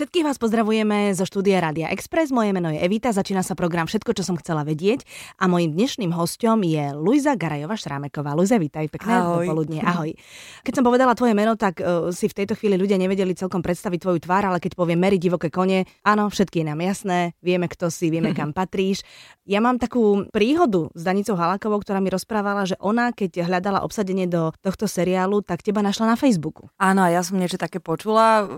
Všetkých vás pozdravujeme zo štúdia Radia Express. Moje meno je Evita, začína sa program Všetko, čo som chcela vedieť a mojím dnešným hostom je Luisa Garajová Šrámeková. Luisa, vítaj, pekné Ahoj. dopoludnie. Ahoj. Keď som povedala tvoje meno, tak uh, si v tejto chvíli ľudia nevedeli celkom predstaviť tvoju tvár, ale keď poviem Mary divoké kone, áno, všetky je nám jasné, vieme, kto si, vieme, kam patríš. Ja mám takú príhodu s Danicou Halakovou, ktorá mi rozprávala, že ona, keď hľadala obsadenie do tohto seriálu, tak teba našla na Facebooku. Áno, ja som niečo také počula.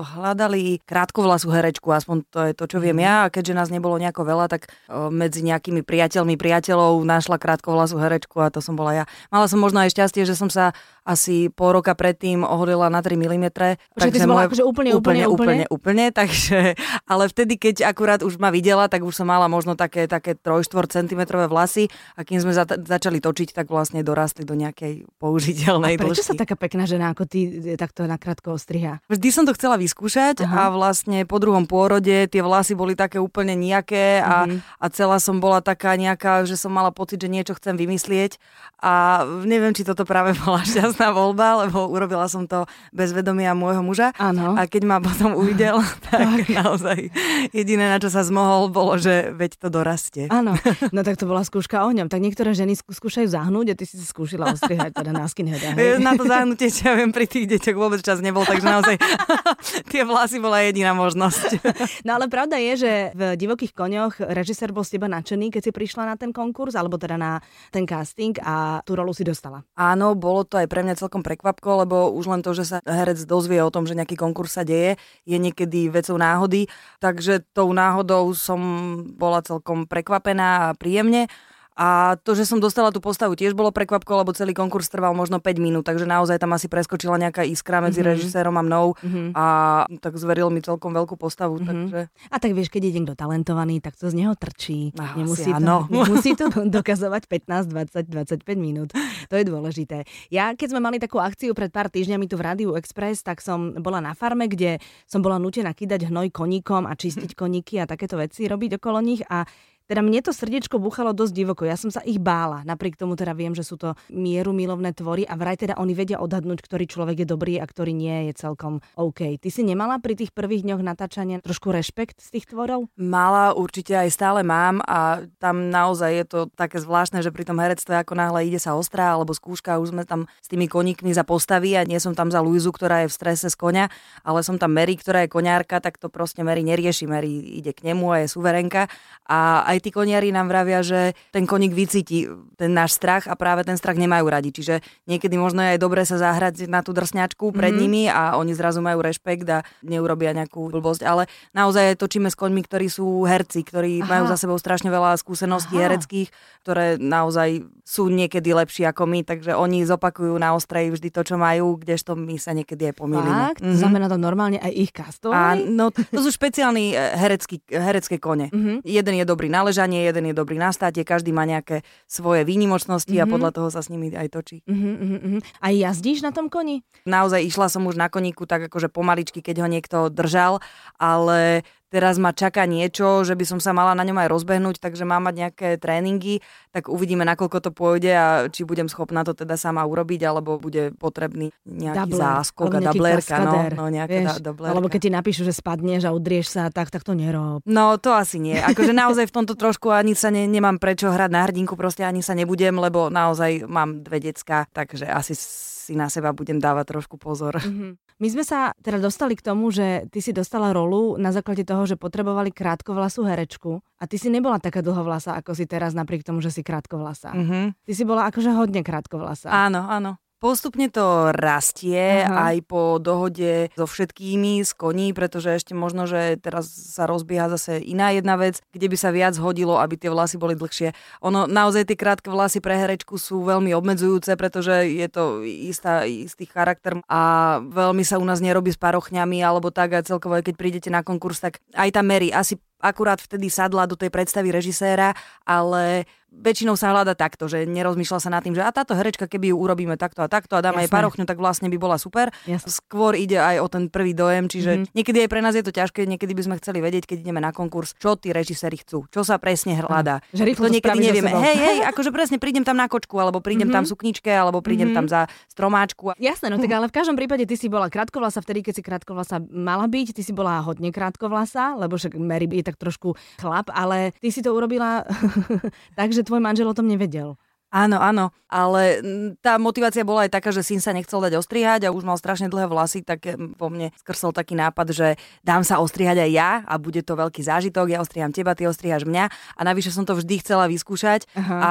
Hľadali krátkovlasú herečku, aspoň to je to, čo viem ja. A keďže nás nebolo nejako veľa, tak medzi nejakými priateľmi priateľov našla krátkovlasú herečku a to som bola ja. Mala som možno aj šťastie, že som sa asi pol roka predtým ohodila na 3 mm. Takže ty si bola akože úplne, úplne, úplne, úplne, úplne, takže, ale vtedy, keď akurát už ma videla, tak už som mala možno také, také 3-4 cm vlasy a kým sme za, začali točiť, tak vlastne dorastli do nejakej použiteľnej a prečo dĺžky. sa taká pekná žena ako ty takto nakrátko ostriha? Vždy som to chcela vyskúšať Aha. a vlastne po druhom pôrode tie vlasy boli také úplne nejaké a, mm-hmm. a celá som bola taká nejaká, že som mala pocit, že niečo chcem vymyslieť a neviem, či toto práve bola šťastná voľba, lebo urobila som to bez vedomia môjho muža. Áno. A keď ma potom uvidel, tak, tak naozaj jediné, na čo sa zmohol, bolo, že veď to dorastie. Áno, no tak to bola skúška ohňom. Tak niektoré ženy skúšajú zahnúť a ty si si skúšila ostrihať teda na skinheada. Na to zahnutie, čo ja viem, pri tých deťoch vôbec čas nebol, takže naozaj tie vlasy bola jediná možnosť. No ale pravda je, že v Divokých koňoch režisér bol z teba nadšený, keď si prišla na ten konkurs, alebo teda na ten casting a tú rolu si dostala. Áno, bolo to aj pre mňa celkom prekvapko, lebo už len to, že sa herec dozvie o tom, že nejaký konkurs sa deje, je niekedy vecou náhody, takže tou náhodou som bola celkom prekvapená a príjemne. A to, že som dostala tú postavu, tiež bolo prekvapko, lebo celý konkurs trval možno 5 minút, takže naozaj tam asi preskočila nejaká iskra medzi mm-hmm. režisérom a mnou mm-hmm. a tak zveril mi celkom veľkú postavu. Mm-hmm. Takže... A tak vieš, keď je niekto talentovaný, tak to z neho trčí. Ah, nemusí, asi, áno. to, nemusí to dokazovať 15, 20, 25 minút. To je dôležité. Ja, keď sme mali takú akciu pred pár týždňami tu v Rádiu Express, tak som bola na farme, kde som bola nutená kýdať hnoj koníkom a čistiť koníky a takéto veci robiť okolo nich a teda mne to srdiečko buchalo dosť divoko. Ja som sa ich bála. Napriek tomu teda viem, že sú to mieru milovné tvory a vraj teda oni vedia odhadnúť, ktorý človek je dobrý a ktorý nie je celkom OK. Ty si nemala pri tých prvých dňoch natáčania trošku rešpekt z tých tvorov? Mala, určite aj stále mám a tam naozaj je to také zvláštne, že pri tom herectve ako náhle ide sa ostrá alebo skúška, už sme tam s tými koníkmi za postavy a nie som tam za Luizu, ktorá je v strese z konia, ale som tam Mary, ktorá je koniarka, tak to proste Mary nerieši. Mary ide k nemu a je suverenka a aj tí koniari nám vravia, že ten koník vycíti ten náš strach a práve ten strach nemajú radi. Čiže niekedy možno je aj dobre sa zahrať na tú drsňačku pred mm-hmm. nimi a oni zrazu majú rešpekt a neurobia nejakú blbosť. Ale naozaj točíme s koňmi, ktorí sú herci, ktorí Aha. majú za sebou strašne veľa skúseností Aha. hereckých, ktoré naozaj sú niekedy lepší ako my, takže oni zopakujú na ostrej vždy to, čo majú, kdežto my sa niekedy aj pomýlime. Fakt? Mm-hmm. Znamená to normálne aj ich kastovali? no, to sú špeciálni herecký, herecké kone. Mm-hmm. Jeden je dobrý na ležanie, jeden je dobrý na státie, každý má nejaké svoje výnimočnosti mm-hmm. a Mhm. podľa toho sa s nimi aj točí. Uh-huh. A jazdíš na tom koni? Naozaj išla som už na koníku tak akože pomaličky, keď ho niekto držal, ale teraz ma čaká niečo, že by som sa mala na ňom aj rozbehnúť, takže mám mať nejaké tréningy, tak uvidíme, nakoľko to pôjde a či budem schopná to teda sama urobiť, alebo bude potrebný nejaký Doubler, záskok a dublerka. No, no nejaká vieš, da, dublerka. Alebo keď ti napíšu, že spadneš a udrieš sa, tak, tak to nerob. No to asi nie. Akože naozaj v tomto trošku ani sa ne, nemám prečo hrať na hrdinku, proste ani sa nebudem, lebo naozaj mám dve decka, takže asi si na seba budem dávať trošku pozor. Mm-hmm. My sme sa teda dostali k tomu, že ty si dostala rolu na základe toho, že potrebovali krátkovlasú herečku a ty si nebola taká dlhovlasa, ako si teraz, napriek tomu, že si krátkovlasa. Mm-hmm. Ty si bola akože hodne krátkovlasa. Áno, áno. Postupne to rastie Aha. aj po dohode so všetkými z koní, pretože ešte možno, že teraz sa rozbieha zase iná jedna vec, kde by sa viac hodilo, aby tie vlasy boli dlhšie. Ono, naozaj tie krátke vlasy pre herečku sú veľmi obmedzujúce, pretože je to istá, istý charakter a veľmi sa u nás nerobí s parochňami alebo tak a celkovo, keď prídete na konkurs, tak aj tá Mary asi akurát vtedy sadla do tej predstavy režiséra, ale väčšinou sa hľada takto, že nerozmýšľa sa nad tým, že a táto herečka, keby ju urobíme takto a takto a dáme jej parochňu, tak vlastne by bola super. Jasne. Skôr ide aj o ten prvý dojem, čiže mm-hmm. niekedy aj pre nás je to ťažké, niekedy by sme chceli vedieť, keď ideme na konkurs, čo tí režiséri chcú, čo sa presne hľadá. Že to niekedy nevieme. Hej, hej, akože presne prídem tam na kočku, alebo prídem mm-hmm. tam v sukničke, alebo prídem mm-hmm. tam za stromáčku. Jasné, no tak ale v každom prípade ty si bola krátkovlasa vtedy, keď si krátkovlasa mala byť, ty si bola hodne krátkovlasa, lebo však Mary je tak trošku chlap, ale ty si to urobila tak, že tvoj manžel o tom nevedel. Áno, áno, ale tá motivácia bola aj taká, že syn sa nechcel dať ostrihať a už mal strašne dlhé vlasy, tak po mne skrsol taký nápad, že dám sa ostrihať aj ja a bude to veľký zážitok, ja ostriham teba, ty ostrihaš mňa a navyše som to vždy chcela vyskúšať uh-huh. a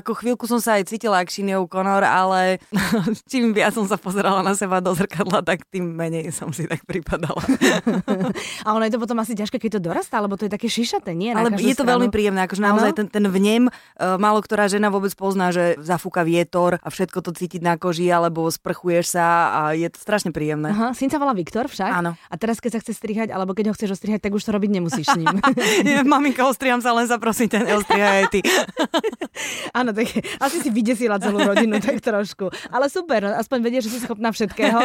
ako chvíľku som sa aj cítila ako Shineou Conor, ale čím viac som sa pozerala na seba do zrkadla, tak tým menej som si tak pripadala. a ono je to potom asi ťažké, keď to dorastá, lebo to je také šišaté, nie? ale je to stranu. veľmi príjemné, akože naozaj ten, ten vnem, uh, málo ktorá žena vôbec pozná, že zafúka vietor a všetko to cítiť na koži, alebo sprchuješ sa a je to strašne príjemné. Aha, syn sa volá Viktor však. Áno. A teraz, keď sa chce strihať, alebo keď ho chceš ostrihať, tak už to robiť nemusíš s ním. Maminka, ostriham sa, len sa prosím ťa, neostrihaj aj ty. Áno, tak asi si vydesila celú rodinu tak trošku. Ale super, no, aspoň vedieš, že si schopná všetkého.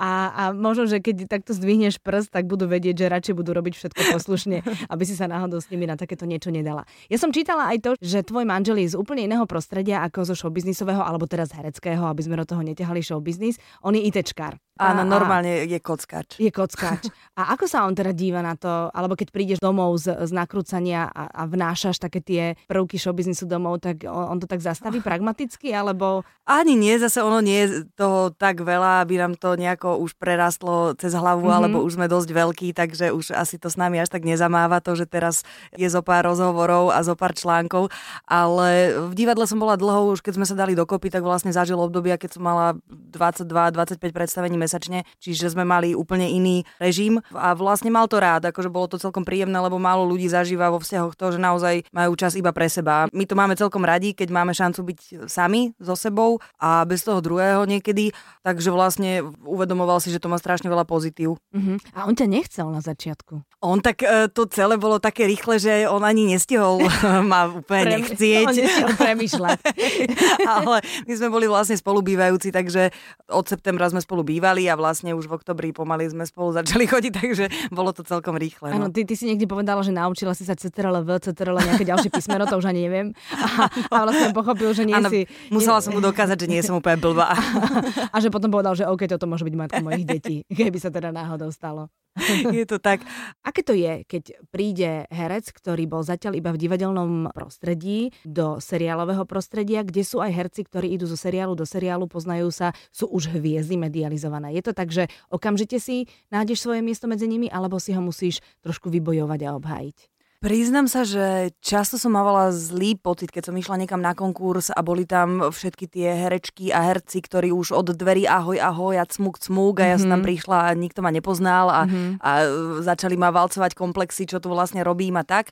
A, a možno, že keď takto zdvihneš prst, tak budú vedieť, že radšej budú robiť všetko poslušne, aby si sa náhodou s nimi na takéto niečo nedala. Ja som čítala aj to, že tvoj manžel je z úplne iného prostredia prostredia ako zo showbiznisového, alebo teraz hereckého, aby sme do toho neťahali showbiznis. On je ITčkár. Áno, normálne je kockač. Je kockač. A ako sa on teda díva na to, alebo keď prídeš domov z, z nakrúcania a, a vnášaš také tie prvky showbiznisu domov, tak on, on to tak zastaví pragmaticky, alebo... Ani nie, zase ono nie je toho tak veľa, aby nám to nejako už prerastlo cez hlavu, mm-hmm. alebo už sme dosť veľkí, takže už asi to s nami až tak nezamáva to, že teraz je zo pár rozhovorov a zo pár článkov, ale v divadle som bola dlho, už keď sme sa dali dokopy, tak vlastne zažil obdobia, keď som mala 22-25 predstavení mesačne, čiže sme mali úplne iný režim a vlastne mal to rád, akože bolo to celkom príjemné, lebo málo ľudí zažíva vo vzťahoch to, že naozaj majú čas iba pre seba. My to máme celkom radi, keď máme šancu byť sami so sebou a bez toho druhého niekedy, takže vlastne uvedomoval si, že to má strašne veľa pozitív. Uh-huh. A on ťa nechcel na začiatku? On tak e, to celé bolo také rýchle, že on ani nestihol ma úplne nechcieť. On nestihol premyšľať. Ale my sme boli vlastne spolubývajúci, takže od septembra sme spolu bývali a vlastne už v oktobri pomaly sme spolu začali chodiť, takže bolo to celkom rýchle. Áno, no. ty, ty si niekde povedala, že naučila si sa CTRL, V, CTRL, nejaké ďalšie písmeno, to už ani neviem. A, a vlastne pochopil, že nie ano, si... Musela som mu dokázať, že nie som úplne blbá. A, a že potom povedal, že OK, toto môže byť matka mojich detí, keby sa teda náhodou stalo. je to tak. Aké to je, keď príde herec, ktorý bol zatiaľ iba v divadelnom prostredí, do seriálového prostredia, kde sú aj herci, ktorí idú zo seriálu do seriálu, poznajú sa, sú už hviezdy medializované. Je to tak, že okamžite si nájdeš svoje miesto medzi nimi, alebo si ho musíš trošku vybojovať a obhájiť? Priznám sa, že často som mávala zlý pocit, keď som išla niekam na konkurs a boli tam všetky tie herečky a herci, ktorí už od dverí ahoj, ahoj a cmuk, cmuk a ja som tam mhm. prišla a nikto ma nepoznal a, mm-hmm. a začali ma valcovať komplexy, čo tu vlastne robím a tak.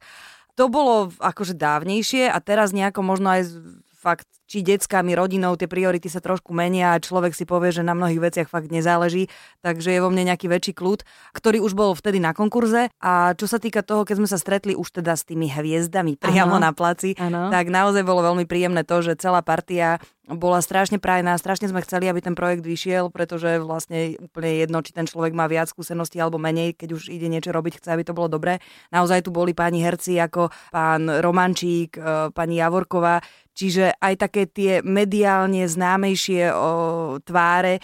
To bolo akože dávnejšie a teraz nejako možno aj fakt či deckami, rodinou, tie priority sa trošku menia a človek si povie, že na mnohých veciach fakt nezáleží, takže je vo mne nejaký väčší kľud, ktorý už bol vtedy na konkurze a čo sa týka toho, keď sme sa stretli už teda s tými hviezdami priamo ano. na placi, ano. tak naozaj bolo veľmi príjemné to, že celá partia bola strašne prajná, strašne sme chceli, aby ten projekt vyšiel, pretože vlastne úplne jedno, či ten človek má viac skúseností alebo menej, keď už ide niečo robiť, chce, aby to bolo dobré. Naozaj tu boli páni herci ako pán Romančík, e, pani Javorková, čiže aj také tie mediálne známejšie o, tváre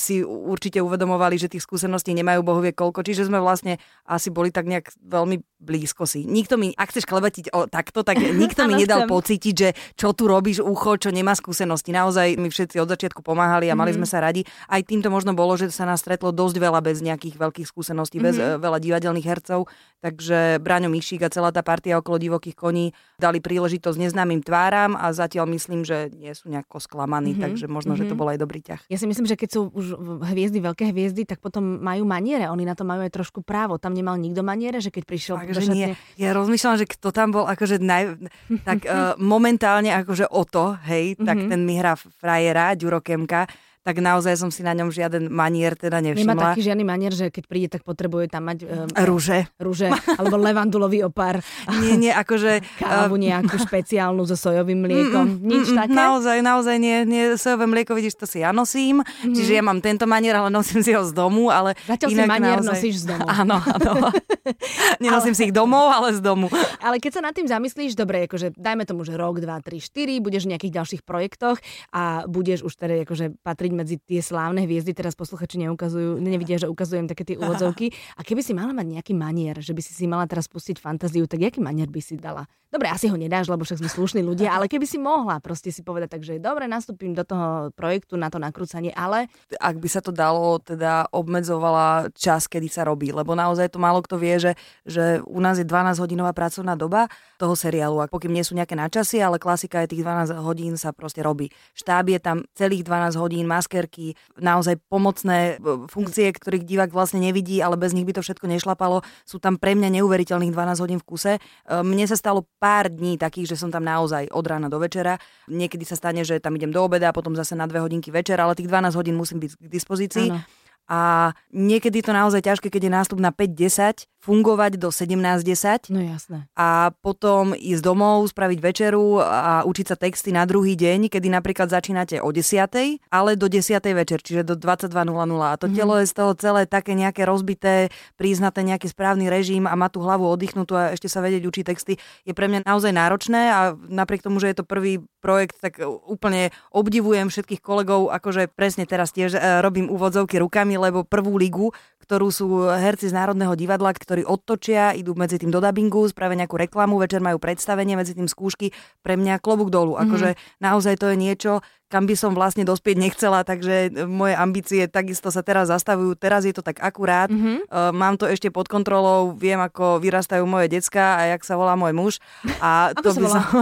si určite uvedomovali, že tých skúseností nemajú bohovie koľko, čiže sme vlastne asi boli tak nejak veľmi blízko si. Nikto mi, ak chceš klebatiť o takto, tak nikto mi nedal chcem. pocítiť, že čo tu robíš ucho, čo nemá skúsenosti. Naozaj mi všetci od začiatku pomáhali a mali mm-hmm. sme sa radi. Aj týmto možno bolo, že sa nás stretlo dosť veľa bez nejakých veľkých skúseností, mm-hmm. bez uh, veľa divadelných hercov. Takže Braňo Mišík a celá tá partia okolo divokých koní dali príležitosť neznámym tváram a zatiaľ myslím, že nie sú nejako sklamaní, mm-hmm. takže možno, mm-hmm. že to mhm. bol aj dobrý ťah. Ja si myslím, že keď sú už hviezdy, veľké hviezdy, tak potom majú maniere. Oni na to majú aj trošku právo. Tam nemal nikto maniere, že keď prišiel Takže nie. Ja rozmýšľam, že kto tam bol akože naj... tak uh, momentálne akože o to, hej, tak mm-hmm. ten mi hrá frajera, Ďuro Kemka, tak naozaj som si na ňom žiaden manier teda Nemá nevšimla. taký žiadny manier, že keď príde, tak potrebuje tam mať um, Rúže. rúže alebo levandulový opár, Nie, nie, akože... kávu eh, nejakú špeciálnu so sojovým mliekom. Nič mm, také? Naozaj, naozaj nie, nie, sojové mlieko, vidíš, to si ja nosím, mm-hmm. čiže ja mám tento manier, ale nosím si ho z domu, ale Zatiaľ si inak manier naozaj... nosíš z domu. Áno, áno. Nenosím si ich domov, ale z domu. Ale keď sa nad tým zamyslíš, dobre, akože dajme tomu, že rok, dva, tri, štyri, budeš v nejakých ďalších projektoch a budeš už teda akože patriť medzi tie slávne hviezdy, teraz posluchači neukazujú, nevidia, že ukazujem také tie úvodzovky. A keby si mala mať nejaký manier, že by si si mala teraz pustiť fantáziu, tak aký manier by si dala? Dobre, asi ho nedáš, lebo však sme slušní ľudia, ale keby si mohla proste si povedať, takže dobre, nastúpim do toho projektu na to nakrúcanie, ale Ak by sa to dalo, teda obmedzovala čas, kedy sa robí, lebo naozaj to málo kto vie, že, že u nás je 12-hodinová pracovná doba toho seriálu, a pokým nie sú nejaké načasy, ale klasika je tých 12 hodín sa proste robí. Štáb je tam celých 12 hodín, maskerky, naozaj pomocné e, funkcie, ktorých divák vlastne nevidí, ale bez nich by to všetko nešlapalo. Sú tam pre mňa neuveriteľných 12 hodín v kuse. E, Mne sa stalo pár dní takých, že som tam naozaj od rána do večera. Niekedy sa stane, že tam idem do obeda a potom zase na dve hodinky večer, ale tých 12 hodín musím byť k dispozícii. Áno. A niekedy je to naozaj ťažké, keď je nástup na 5-10, fungovať do 17.10 no jasné. a potom ísť domov, spraviť večeru a učiť sa texty na druhý deň, kedy napríklad začínate o 10. ale do 10. večer, čiže do 22.00. A to telo je z toho celé také nejaké rozbité, prísť na ten nejaký správny režim a mať tú hlavu oddychnutú a ešte sa vedieť učiť texty je pre mňa naozaj náročné a napriek tomu, že je to prvý projekt, tak úplne obdivujem všetkých kolegov, akože presne teraz tiež e, robím úvodzovky rukami, lebo prvú ligu, ktorú sú herci z Národného divadla, ktorí odtočia, idú medzi tým do dubbingu, spravia nejakú reklamu, večer majú predstavenie, medzi tým skúšky, pre mňa klobúk dolu. Akože naozaj to je niečo, kam by som vlastne dospieť nechcela, takže moje ambície takisto sa teraz zastavujú. Teraz je to tak akurát. Mhm. Uh, mám to ešte pod kontrolou, viem, ako vyrastajú moje decka a jak sa volá môj muž. A Ako to by volá? som...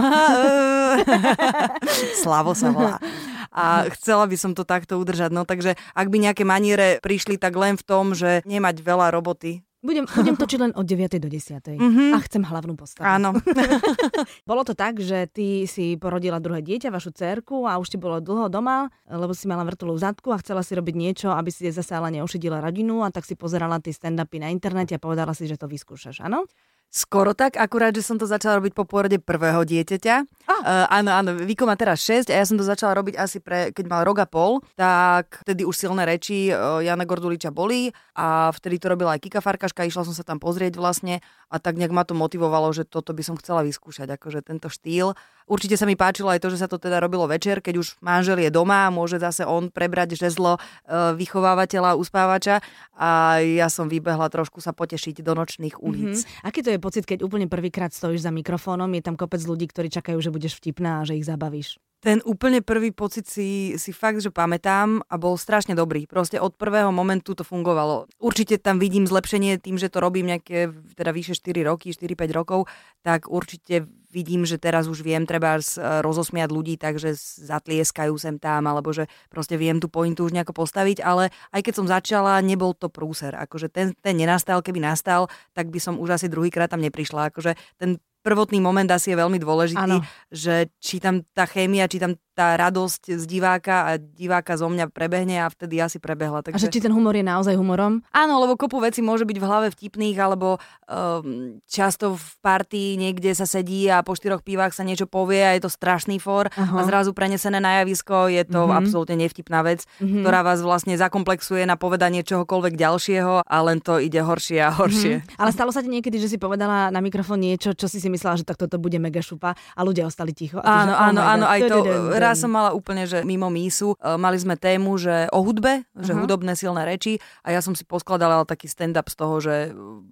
Slavo sa volá. A chcela by som to takto udržať. No takže ak by nejaké maniere prišli, tak len v tom, že nemať veľa roboty. Budem, budem točiť len od 9. do 10. Mhm. A chcem hlavnú postavu. Áno. Bolo to tak, že ty si porodila druhé dieťa, vašu dcerku a už ti bolo dlho doma, lebo si mala vrtulú v zadku a chcela si robiť niečo, aby si zase ale neušidila rodinu a tak si pozerala tie stand-upy na internete a povedala si, že to vyskúšaš, áno? Skoro tak, akurát, že som to začala robiť po pôrode prvého dieťaťa. Ah. Uh, áno, áno, Viko má teraz 6 a ja som to začala robiť asi pre, keď mal rok a pol, tak vtedy už silné reči uh, Jana Gorduliča boli a vtedy to robila aj Kika Farkaška, išla som sa tam pozrieť vlastne a tak nejak ma to motivovalo, že toto by som chcela vyskúšať, akože tento štýl. Určite sa mi páčilo aj to, že sa to teda robilo večer, keď už manžel je doma, môže zase on prebrať žezlo uh, vychovávateľa, uspávača a ja som vybehla trošku sa potešiť do nočných ulic. Mhm. Aký to je pocit, keď úplne prvýkrát stojíš za mikrofónom, je tam kopec ľudí, ktorí čakajú, že budeš vtipná a že ich zabavíš? Ten úplne prvý pocit si, si fakt, že pamätám a bol strašne dobrý. Proste od prvého momentu to fungovalo. Určite tam vidím zlepšenie tým, že to robím nejaké teda vyše 4 roky, 4-5 rokov, tak určite vidím, že teraz už viem treba z- rozosmiať ľudí, takže zatlieskajú sem tam, alebo že proste viem tú pointu už nejako postaviť, ale aj keď som začala, nebol to prúser. Akože ten, ten nenastal, keby nastal, tak by som už asi druhýkrát tam neprišla. Akože ten prvotný moment asi je veľmi dôležitý, Áno. že či tam tá chémia, či tam tá radosť z diváka a diváka zo mňa prebehne a vtedy asi prebehla. A že či ten humor je naozaj humorom? Áno, lebo kopu vecí môže byť v hlave vtipných, alebo um, často v partii niekde sa sedí a po štyroch pivách sa niečo povie a je to strašný for Aha. a zrazu prenesené na javisko je to Mhm. absolútne nevtipná vec, Mhm. ktorá vás vlastne zakomplexuje na povedanie čohokoľvek ďalšieho a len to ide horšie a horšie. Mhm. Ale stalo sa ti niekedy, že si povedala na mikrofón niečo, čo si si myslela, že tak toto bude mega šupa a ľudia ostali ticho. Áno, oh áno, God, áno, aj to. Raz som mala úplne, že mimo mísu, e, mali sme tému, že o hudbe, že Aha. hudobné silné reči a ja som si poskladala taký stand-up z toho, že e,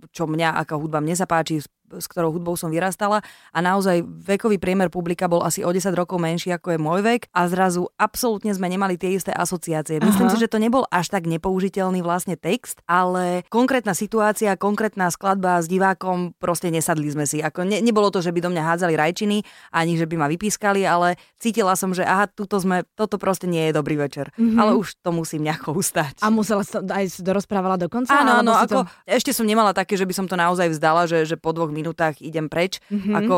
čo mňa, aká hudba mne zapáči, s- s ktorou hudbou som vyrastala a naozaj vekový priemer publika bol asi o 10 rokov menší ako je môj vek a zrazu absolútne sme nemali tie isté asociácie. Myslím Aha. si, že to nebol až tak nepoužiteľný vlastne text, ale konkrétna situácia, konkrétna skladba s divákom, proste nesadli sme si. Ako ne, nebolo to, že by do mňa hádzali rajčiny, ani že by ma vypískali, ale cítila som, že aha, tuto sme, toto proste nie je dobrý večer. Mhm. Ale už to musím nejako ustať. A musela to, aj dorozprávala do konca? Áno, áno, ako, To... ešte som nemala také, že by som to naozaj vzdala, že, že po dvoch minútach idem preč. Mhm. Mm-hmm. Ako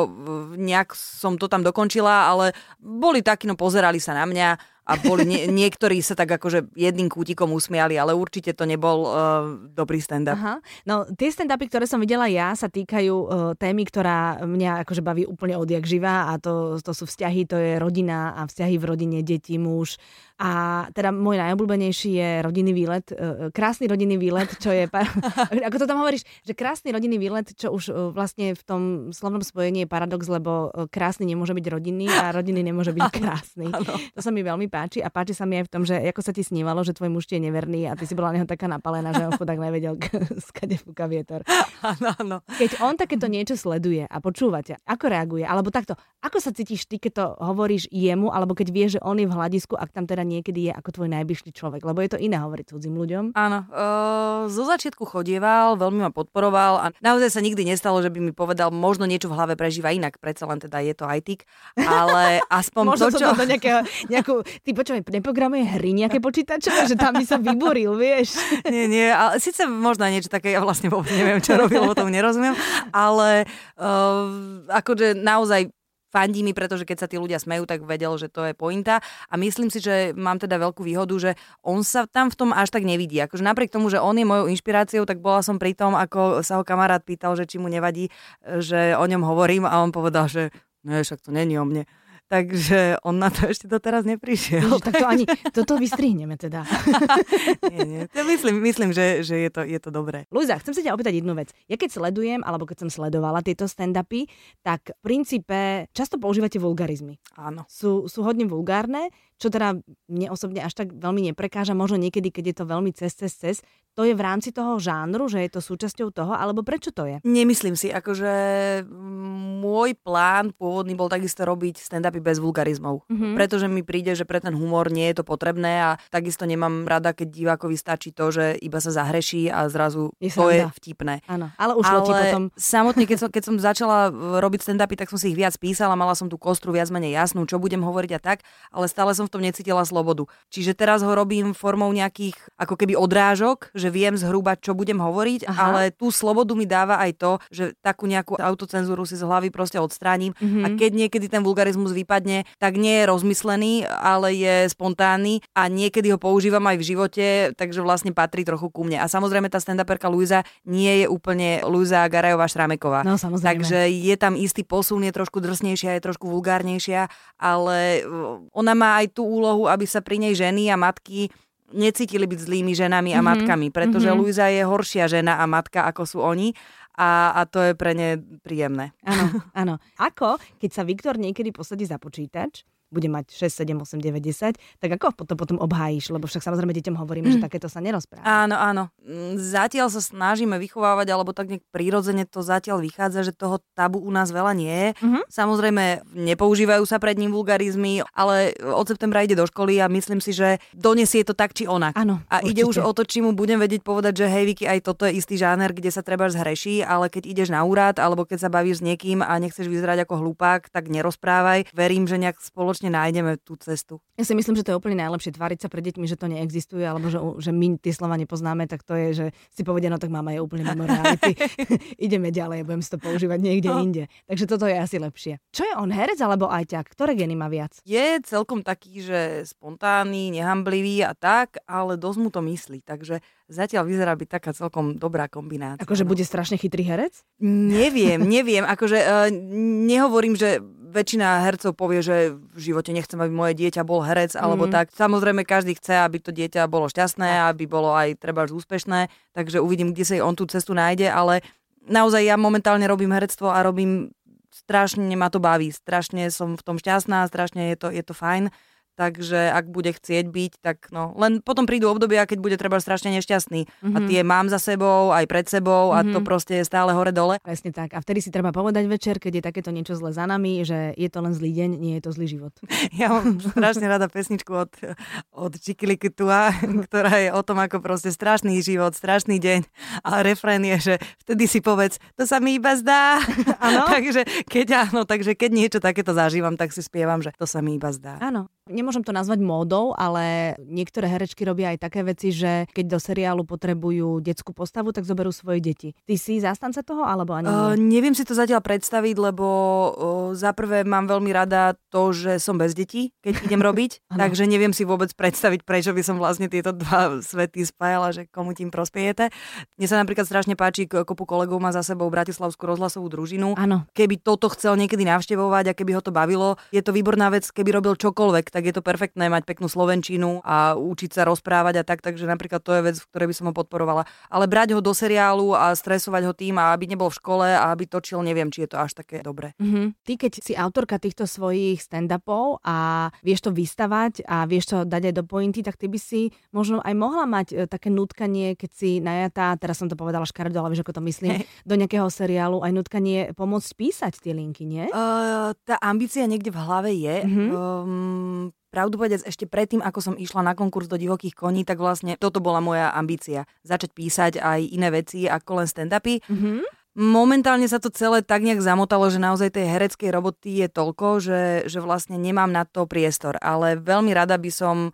nejak som to tam dokončila, ale boli takí, no pozerali sa na mňa a boli nie, niektorí sa tak akože jedným kútikom usmiali, ale určite to nebol uh, dobrý stand-up. Aha. No tie stand-upy, ktoré som videla ja, sa týkajú uh, témy, ktorá mňa akože baví úplne odjak živá a to, to sú vzťahy, to je rodina a vzťahy v rodine, deti, muž, a teda môj najobľúbenejší je rodinný výlet, e, e, krásny rodinný výlet, čo je, ako to tam hovoríš, že krásny rodinný výlet, čo už e, vlastne v tom slovnom spojení je paradox, lebo krásny nemôže byť rodinný a rodinný nemôže byť krásny. To sa mi veľmi páči a páči sa mi aj v tom, že ako sa ti snívalo, že tvoj muž je neverný a ty si bola neho taká napalená, že on chudák nevedel, skade fúka vietor. Áno, áno. Keď on takéto niečo sleduje a počúva ťa, ako reaguje? Alebo takto, ako sa cítiš ty, keď to hovoríš jemu, alebo keď vieš, že on je v hľadisku, ak tam teda niekedy je ako tvoj najbližší človek, lebo je to iné hovoriť cudzím ľuďom. Áno, uh, zo začiatku chodieval, veľmi ma podporoval a naozaj sa nikdy nestalo, že by mi povedal, možno niečo v hlave prežíva inak, predsa len teda je to ITIK, ale aspoň možno to, čo... do nejakého, nejakú, ty počúvaj, neprogramuje hry nejaké počítačové, že tam by sa vyboril, vieš. nie, nie, ale síce možno niečo také, ja vlastne vôbec neviem, čo robil, lebo tomu nerozumiem, ale uh, akože naozaj fandí mi, pretože keď sa tí ľudia smejú, tak vedel, že to je pointa. A myslím si, že mám teda veľkú výhodu, že on sa tam v tom až tak nevidí. Akože napriek tomu, že on je mojou inšpiráciou, tak bola som pri tom, ako sa ho kamarát pýtal, že či mu nevadí, že o ňom hovorím a on povedal, že ne, však to není o mne. Takže on na to ešte doteraz neprišiel. Ježiš, tak to ani, toto vystrihneme teda. nie, nie. To myslím, myslím že, že je, to, je to dobré. Luisa, chcem sa ťa opýtať jednu vec. Ja keď sledujem, alebo keď som sledovala tieto stand-upy, tak v princípe často používate vulgarizmy. Áno. Sú, sú hodne vulgárne, čo teda mne osobne až tak veľmi neprekáža. Možno niekedy, keď je to veľmi cez, cez, cez. To je v rámci toho žánru, že je to súčasťou toho, alebo prečo to je? Nemyslím si, akože môj plán pôvodný bol takisto robiť stand-upy bez vulgarizmov. Mm-hmm. Pretože mi príde, že pre ten humor nie je to potrebné a takisto nemám rada, keď divákovi stačí to, že iba sa zahreší a zrazu je to je vtipné. Áno, ale už ale ti potom... samotne, keď som, keď som začala robiť stand-upy, tak som si ich viac písala, mala som tú kostru viac menej jasnú, čo budem hovoriť a tak, ale stále som v tom necítila slobodu. Čiže teraz ho robím formou nejakých ako keby odrážok, že že viem zhruba, čo budem hovoriť, Aha. ale tú slobodu mi dáva aj to, že takú nejakú autocenzúru si z hlavy proste odstránim mm-hmm. a keď niekedy ten vulgarizmus vypadne, tak nie je rozmyslený, ale je spontánny a niekedy ho používam aj v živote, takže vlastne patrí trochu ku mne. A samozrejme tá stand-uperka Luisa nie je úplne Luisa Garajová Šrameková. No, samozrejme. Takže je tam istý posun, je trošku drsnejšia, je trošku vulgárnejšia, ale ona má aj tú úlohu, aby sa pri nej ženy a matky necítili byť zlými ženami a mm-hmm. matkami, pretože mm-hmm. Luisa je horšia žena a matka, ako sú oni a, a to je pre ne príjemné. Áno, áno. Ako, keď sa Viktor niekedy posadí za počítač bude mať 6, 7, 8, 9, 10, tak ako to potom obhájíš? Lebo však samozrejme deťom hovoríme, mm. že takéto sa nerozpráva. Áno, áno. Mm, zatiaľ sa snažíme vychovávať, alebo tak nejak prirodzene to zatiaľ vychádza, že toho tabu u nás veľa nie je. Mm-hmm. Samozrejme, nepoužívajú sa pred ním vulgarizmy, ale od septembra ide do školy a myslím si, že donesie to tak či onak. Áno, a určite. ide už o to, či mu budem vedieť povedať, že hej, Vicky, aj toto je istý žáner, kde sa treba zhreší, ale keď ideš na úrad, alebo keď sa bavíš s niekým a nechceš vyzerať ako hlupák, tak nerozprávaj. Verím, že nejak spoločne spoločne nájdeme tú cestu. Ja si myslím, že to je úplne najlepšie tváriť sa pred deťmi, že to neexistuje, alebo že, že my tie slova nepoznáme, tak to je, že si povedia, no tak mama je úplne mimo reality. Ideme ďalej, budem si to používať niekde no. inde. Takže toto je asi lepšie. Čo je on, herec alebo ajťak? Ktoré geny má viac? Je celkom taký, že spontánny, nehamblivý a tak, ale dosť mu to myslí. Takže zatiaľ vyzerá byť taká celkom dobrá kombinácia. Akože no. bude strašne chytrý herec? Neviem, neviem. Akože uh, nehovorím, že väčšina hercov povie, že v živote nechcem, aby moje dieťa bol herec, mm. alebo tak. Samozrejme, každý chce, aby to dieťa bolo šťastné, aby bolo aj treba úspešné, takže uvidím, kde sa on tú cestu nájde, ale naozaj ja momentálne robím herectvo a robím strašne ma to baví, strašne som v tom šťastná, strašne je to, je to fajn takže ak bude chcieť byť, tak no, len potom prídu obdobia, keď bude treba strašne nešťastný. Mm-hmm. A mhm. tie mám za sebou, aj pred sebou mm-hmm. a to mhm. proste je stále hore-dole. Presne tak. A vtedy si treba povedať večer, keď je takéto niečo zle za nami, že je to len zlý deň, nie je to zlý život. Ja mám strašne rada pesničku od, od Čikilikitua, ktorá je o tom, ako proste strašný život, strašný deň. A refrén je, že vtedy si povedz, to sa mi iba zdá. Takže keď áno, takže keď niečo takéto zažívam, tak si spievam, že to sa mi iba zdá. Áno. Nemôžem to nazvať módou, ale niektoré herečky robia aj také veci, že keď do seriálu potrebujú detskú postavu, tak zoberú svoje deti. Ty si zástanca toho, alebo ani? Uh, neviem si to zatiaľ predstaviť, lebo uh, za prvé mám veľmi rada to, že som bez detí, keď idem robiť, takže neviem si vôbec predstaviť, prečo by som vlastne tieto dva svety spájala, že komu tým prospiejete. Mne sa napríklad strašne páči, kopu kolegov má za sebou Bratislavskú rozhlasovú družinu. Áno. Keby toto chcel niekedy navštevovať a keby ho to bavilo, je to výborná vec, keby robil čokoľvek, tak je to perfektné mať peknú slovenčinu a učiť sa rozprávať a tak, takže napríklad to je vec, v ktorej by som ho podporovala. Ale brať ho do seriálu a stresovať ho tým a aby nebol v škole a aby točil, neviem, či je to až také dobré. Mm-hmm. Ty, keď si autorka týchto svojich stand-upov a vieš to vystavať a vieš to dať aj do pointy, tak ty by si možno aj mohla mať e, také nutkanie, keď si najatá, teraz som to povedala škaredo, ale vieš, ako to myslím, hey. do nejakého seriálu, aj nutkanie pomôcť písať tie linky, nie? Uh, tá ambícia niekde v hlave je. Mm-hmm. Um, pravdu povedať, ešte predtým, ako som išla na konkurs do divokých koní, tak vlastne toto bola moja ambícia. Začať písať aj iné veci ako len stand-upy. Mm-hmm. Momentálne sa to celé tak nejak zamotalo, že naozaj tej hereckej roboty je toľko, že, že vlastne nemám na to priestor. Ale veľmi rada by som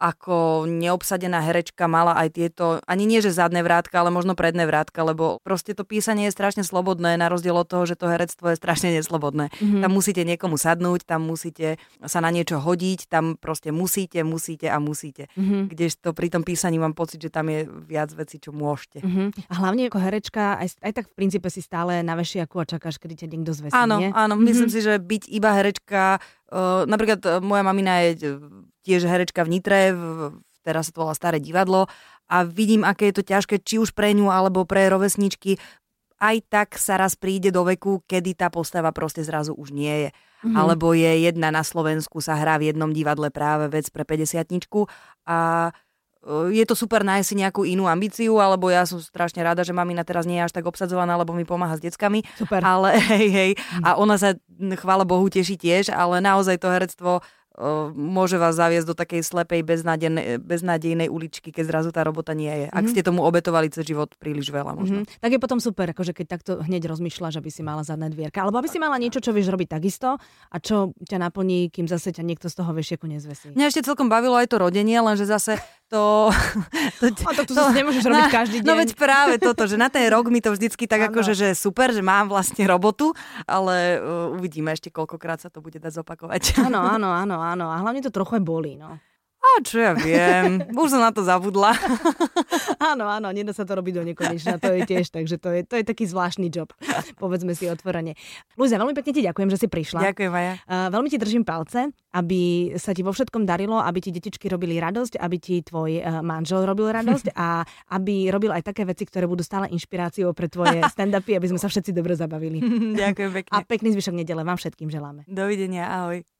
ako neobsadená herečka mala aj tieto, ani nie že zadné vrátka, ale možno predné vrátka, lebo proste to písanie je strašne slobodné, na rozdiel od toho, že to herectvo je strašne neslobodné. Mm-hmm. Tam musíte niekomu sadnúť, tam musíte sa na niečo hodiť, tam proste musíte, musíte a musíte. Mm-hmm. Kdežto pri tom písaní mám pocit, že tam je viac vecí, čo môžete. Mm-hmm. A hlavne ako herečka, aj, aj tak v princípe si stále na vešiaku a čakáš, kedy ťa niekto zvesí, Áno, nie? áno, mm-hmm. myslím si, že byť iba herečka Uh, napríklad uh, moja mamina je tiež herečka v Nitre, v, teraz sa to volá Staré divadlo a vidím, aké je to ťažké, či už pre ňu alebo pre rovesničky. Aj tak sa raz príde do veku, kedy tá postava proste zrazu už nie je. Mm-hmm. Alebo je jedna na Slovensku, sa hrá v jednom divadle práve vec pre 50 a je to super nájsť si nejakú inú ambíciu, alebo ja som strašne rada, že mamina teraz nie je až tak obsadzovaná, lebo mi pomáha s deckami. Super. Ale hej, hej. A ona sa, chvála Bohu, teší tiež, ale naozaj to herectvo môže vás zaviesť do takej slepej, beznádejnej, beznádejnej uličky, keď zrazu tá robota nie je. Ak mm-hmm. ste tomu obetovali cez život príliš veľa možno. Mm-hmm. Tak je potom super, akože keď takto hneď rozmýšľaš, aby si mala zadné dvierka. Alebo aby si mala niečo, čo vieš robiť takisto a čo ťa naplní, kým zase ťa niekto z toho vešieku nezvesí. Mňa ešte celkom bavilo aj to rodenie, lenže zase to... to, a to tu zase nemôžeš robiť na, každý no deň. No veď práve toto, že na ten rok mi to vždycky tak akože, že super, že mám vlastne robotu, ale uh, uvidíme ešte koľkokrát sa to bude dať zopakovať. Áno, áno, áno, áno. A hlavne to trochu bolí, no. A čo ja viem, už som na to zabudla. áno, áno, nedá sa to robiť do nekonečna, to je tiež, takže to je, to je taký zvláštny job, povedzme si otvorene. Luisa, veľmi pekne ti ďakujem, že si prišla. Ďakujem, Maja. Uh, veľmi ti držím palce, aby sa ti vo všetkom darilo, aby ti detičky robili radosť, aby ti tvoj uh, manžel robil radosť a aby robil aj také veci, ktoré budú stále inšpiráciou pre tvoje stand-upy, aby sme sa všetci dobre zabavili. Ďakujem pekne. A pekný zvyšok nedele vám všetkým želáme. Dovidenia, ahoj.